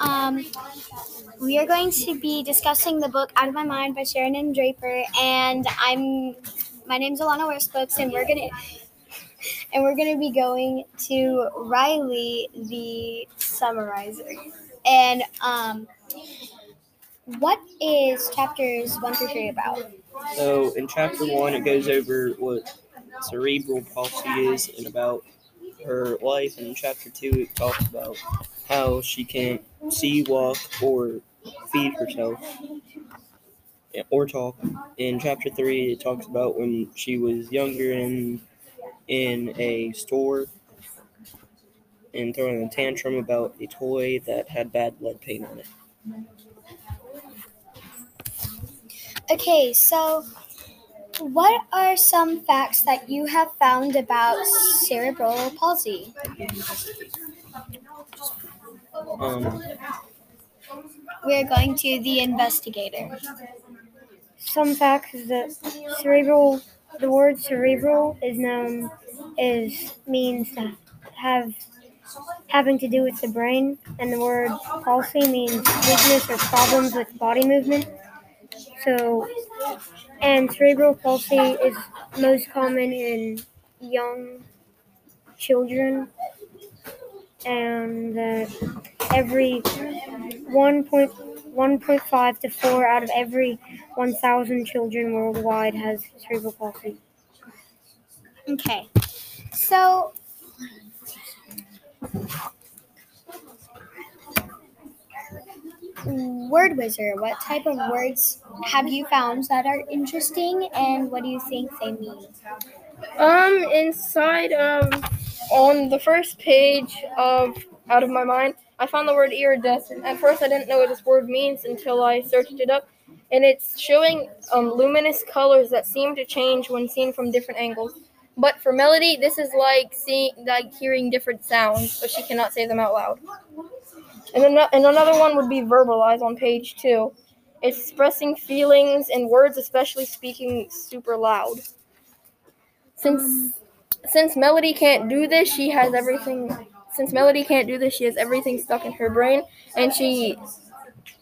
um, we are going to be discussing the book Out of My Mind by Sharon M. Draper, and I'm my name's Alana Wearsbooks, and we're gonna and we're gonna be going to Riley, the summarizer. And um, what is chapters one through three about? So in chapter one, it goes over what cerebral palsy is and about her life. And in chapter two, it talks about how she can't see, walk, or feed herself or talk. In chapter three, it talks about when she was younger and in a store and throwing a tantrum about a toy that had bad lead paint on it. Okay, so what are some facts that you have found about cerebral palsy? Um, We're going to the investigator. Some facts that cerebral, the word cerebral is known is means to have having to do with the brain, and the word palsy means weakness or problems with body movement. So, and cerebral palsy is most common in young children, and that every 1.1.5 to 4 out of every 1,000 children worldwide has cerebral palsy. Okay, so word wizard, what type of words have you found that are interesting, and what do you think they mean? Um, inside of on the first page of Out of My Mind, I found the word iridescent. At first, I didn't know what this word means until I searched it up, and it's showing um, luminous colors that seem to change when seen from different angles. But for Melody, this is like seeing, like hearing different sounds, but she cannot say them out loud. And, ano- and another one would be verbalize on page two, expressing feelings and words, especially speaking super loud. Since since Melody can't do this, she has everything. Since Melody can't do this, she has everything stuck in her brain, and she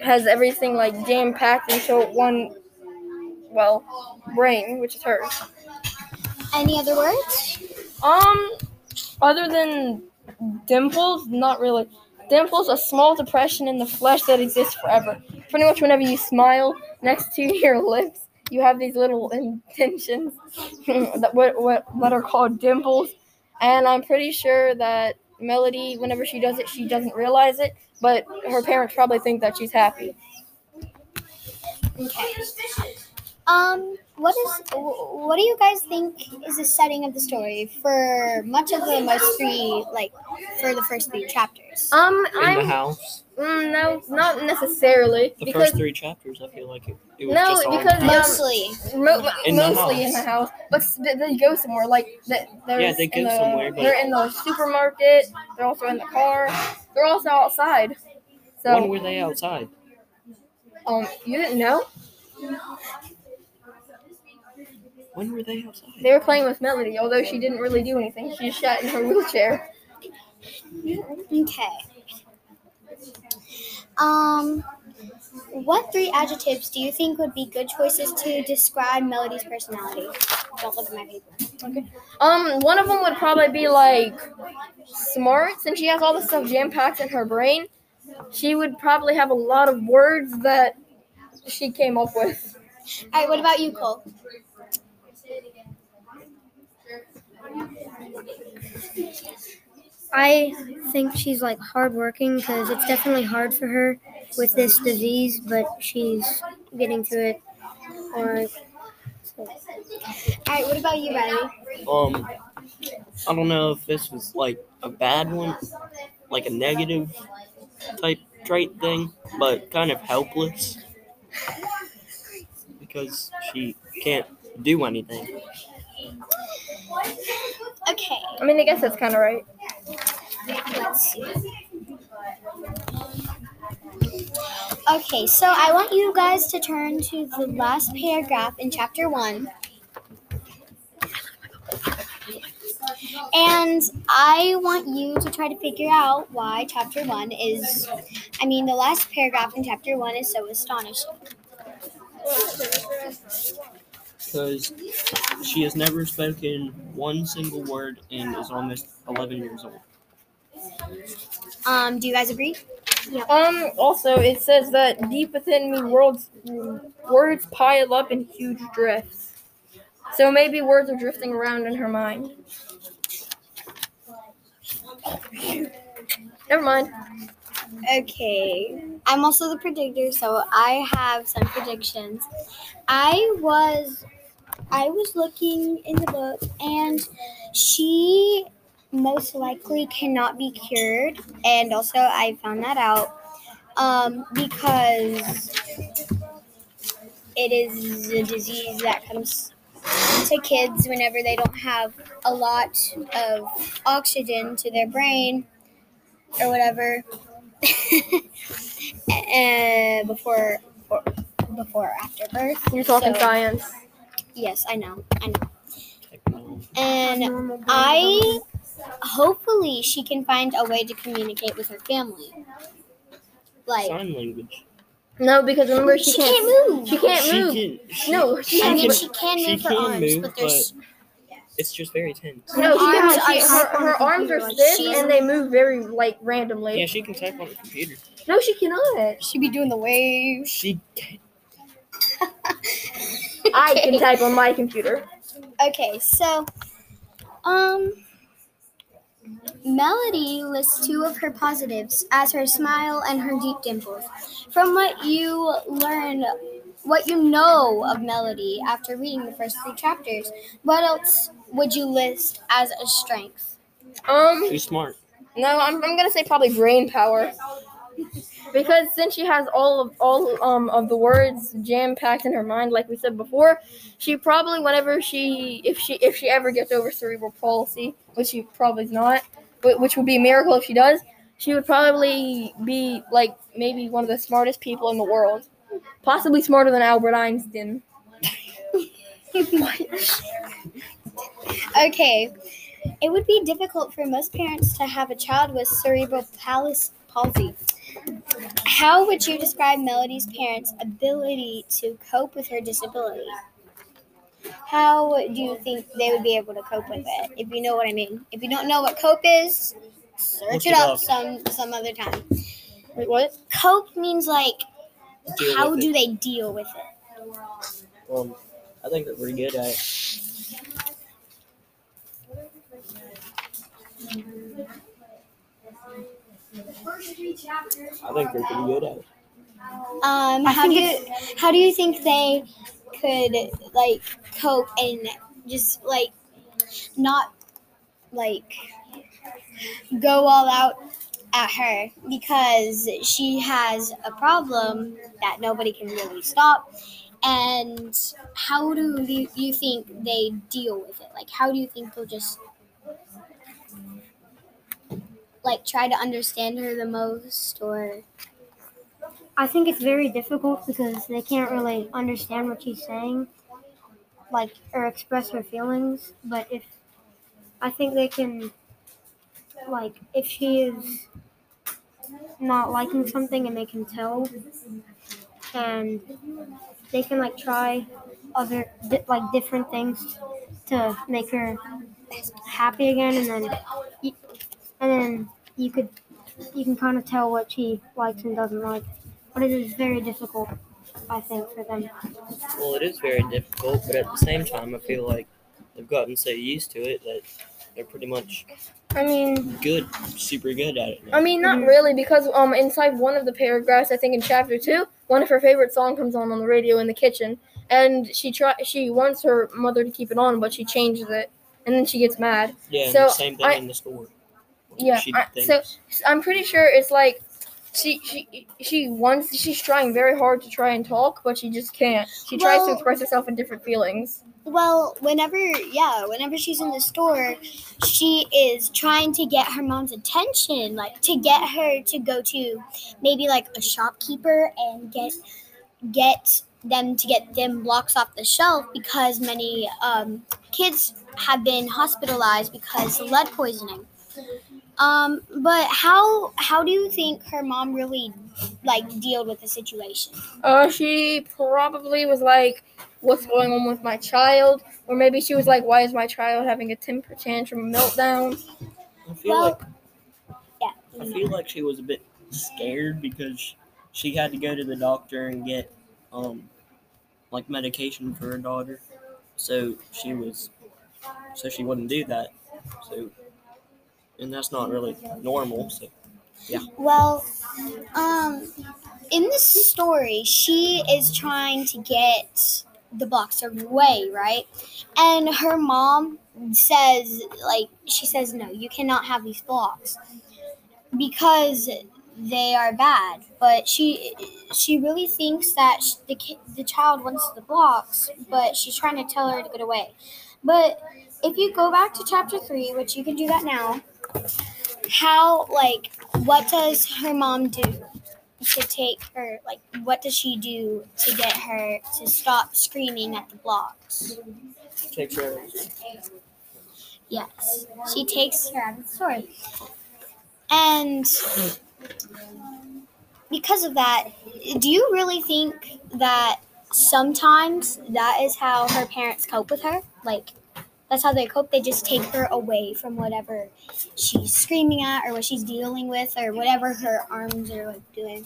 has everything like jam packed into one, well, brain, which is hers. Any other words? Um, other than dimples, not really. Dimples, a small depression in the flesh that exists forever. Pretty much whenever you smile next to your lips, you have these little indentions that what, what that are called dimples. And I'm pretty sure that Melody, whenever she does it, she doesn't realize it, but her parents probably think that she's happy. Okay. Um, what is what do you guys think is the setting of the story for much of the most three like for the first three chapters? Um, in the I'm house, mm, no, not necessarily the because first three chapters, I feel like it, it was No, just all in because, um. Mostly. Mo- In the mostly in the house, but they- they go somewhere. Like th- there's Yeah, they go in the, somewhere, but- They're in the supermarket. They're also in the car. They're also outside. So, when were they outside? um, you didn't know When were they outside? they were playing with Melody, although she didn't really do anything. She just sat in her wheelchair. Okay. Um, what three adjectives do you think would be good choices to describe Melody's personality? Don't look at my paper. Okay. Um, one of them would probably be like smart, since she has all this stuff jam packed in her brain. She would probably have a lot of words that she came up with. All right. What about you, Cole? I think she's like hardworking because it's definitely hard for her with this disease, but she's getting through it. Or All right. What about you, Riley? Um, I don't know if this was like a bad one, like a negative type trait thing, but kind of helpless because she can't do anything. Okay. I mean, I guess that's kind of right. Let's see. Okay, so I want you guys to turn to the last paragraph in chapter one. And I want you to try to figure out why chapter one is, I mean, the last paragraph in chapter one is so astonishing. Because she has never spoken one single word and is almost 11 years old. Um, do you guys agree? Um. Also, it says that deep within me, worlds words pile up in huge drifts. So maybe words are drifting around in her mind. Never mind. Okay. I'm also the predictor, so I have some predictions. I was I was looking in the book and she most likely cannot be cured and also I found that out um, because it is a disease that comes to kids whenever they don't have a lot of oxygen to their brain or whatever uh, before or before or after birth. You're talking So- science. Yes, I know, I know. And I hopefully she can find a way to communicate with her family. Like Sign language. No, because remember she, she can't. can't move. She can't she move. Can, she, No, she I mean, but- she can she move her can arms, move, but there's it's just very tense. No, she arms she, are her, her arms are like stiff she's- and they move very like randomly. Yeah, she can type on the computer. No, she cannot. She'd be doing the waves. She can. I can type on my computer. Okay, so um Melody lists two of her positives as her smile and her deep dimples. From what you learn what you know of Melody after reading the first three chapters, what else would you list as a strength? Um, She's smart. no, I'm, I'm gonna say probably brain power. Because since she has all of all um of the words jam packed in her mind, like we said before, she probably whenever she if she if she ever gets over cerebral palsy, which she probably not, but which would be a miracle if she does, she would probably be like maybe one of the smartest people in the world, possibly smarter than Albert Einstein. Okay. It would be difficult for most parents to have a child with cerebral palsy. How would you describe Melody's parents' ability to cope with her disability? How do you think they would be able to cope with it? If you know what I mean. If you don't know what cope is, search it it up up. some some other time. Wait, what? Cope means like Deal how do it. they deal with it? Um, I think they're pretty good at it. I think they're pretty good at it. Um, how do you how do you think they could like cope and just like not like go all out at her because she has a problem that nobody can really stop. And how do you, you think they deal with it? Like how do you think they'll just like try to understand her the most or I think it's very difficult because they can't really understand what she's saying, like or express her feelings. But if I think they can, like, if she is not liking something and they can tell, and they can like try other di- like different things to make her happy again, and then and then you could you can kind of tell what she likes and doesn't like but it is very difficult, I think, for them. Well, it is very difficult, but at the same time, I feel like they've gotten so used to it that they're pretty much I mean, good, super good at it. Now. I mean, not Mhm. really, because um, inside one of the paragraphs, I think in chapter two, one of her favorite song comes on on the radio in the kitchen, and she try she wants her mother to keep it on, but she changes it, and then she gets mad. yeah, and so the same thing I- in the store. Yeah, I- so I'm pretty sure it's like she she she wants she's trying very hard to try and talk, but she just can't. She tries to express herself in different feelings. Well, whenever, yeah, whenever she's in the store, she is trying to get her mom's attention, like to get her to go to maybe like a shopkeeper and get get them to get them blocks off the shelf because many um kids have been hospitalized because of lead poisoning. Um, but how how do you think her mom really like dealt with the situation? Uh, she probably was like, "What's going on with my child?" Or maybe she was like, "Why is my child having a temper tantrum, meltdown?" I feel Well, like Yeah. I feel like she was a bit scared because she had to go to the doctor and get um like medication for her daughter. So she was so she wouldn't do that. So and that's not really normal. So yeah. Well, um, in this story, she is trying to get the blocks away, right? And her mom says, like, she says, no, you cannot have these blocks because they are bad. But she, she really thinks that sh- the the child wants the blocks, but she's trying to tell her to get away. But if you go back to chapter three, which you can do that now, how like what does her mom do to take her like what does she do to get her to stop screaming at the blocks? Take care of yes. She takes her out of the store and because of that do you really think that sometimes that is how her parents cope with her? Like that's how they cope they just take her away from whatever she's screaming at or what she's dealing with or whatever her arms are like doing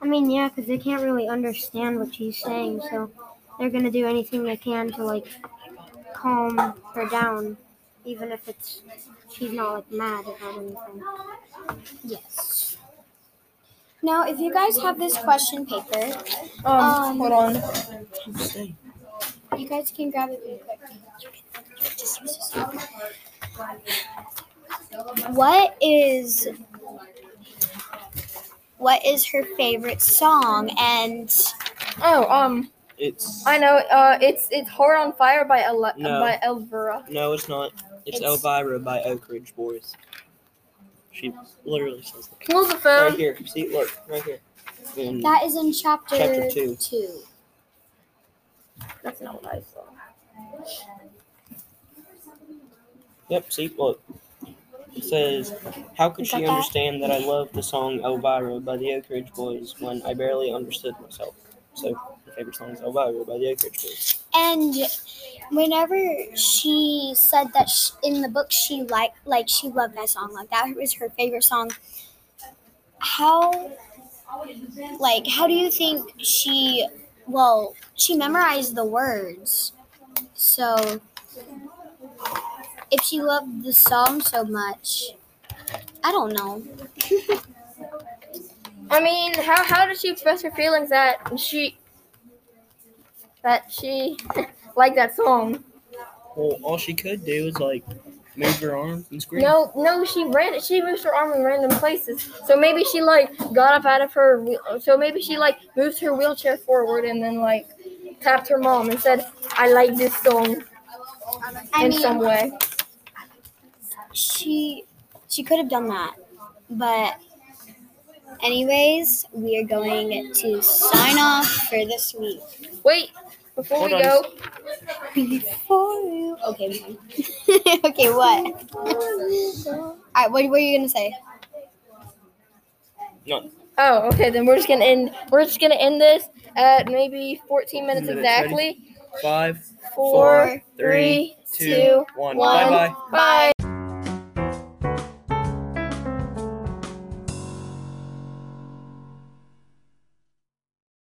I mean, yeah, because they can't really understand what she's saying, so they're gonna do anything they can to like calm her down, even if it's she's not like mad about anything. Yes. Now, if you guys have this question paper, Um, Um, hold on. You guys can grab it really quick. Just use this. What is what is her favorite song? And Oh, um, It's I know. Uh, it's it's "Heart on Fire" by Ele- No. by Elvira. no, it's not. It's, It's- Elvira by Oak Ridge Boys. She literally says that. Close the Right here. See, look, right here. And that is in chapter, Chapter two. two. That's not what I saw. Yep, see, look. It says, How could she that that? understand that I love the song oh Elvira by the Oak Ridge Boys when I barely understood myself? So, my favorite song is Elvira by the Oak Ridge Boys. And whenever she said that sh in the book she liked, like she loved that song, like that was her favorite song. How, like, how do you think she? Well, she memorized the words, so if she loved the song so much, I don't know. I mean, how how did she express her feelings that she that she liked that song? Well, all she could do is, like, move her arms and scream. No, no, she ran. She moves her arm in random places. So maybe she like got up out of her. wheel- So maybe she like moved her wheelchair forward and then like tapped her mom and said, "I like this song I in mean, some way." she she could have done that but anyways we are going to sign off for this week Wait, before Hold we on. go, before you okay okay what all right what were you gonna say No. oh, okay, then we're just gonna end. We're just gonna end this at maybe 14 minutes Minutes, exactly. Five, Four, three, three, two, two, one. one. Bye bye. Bye.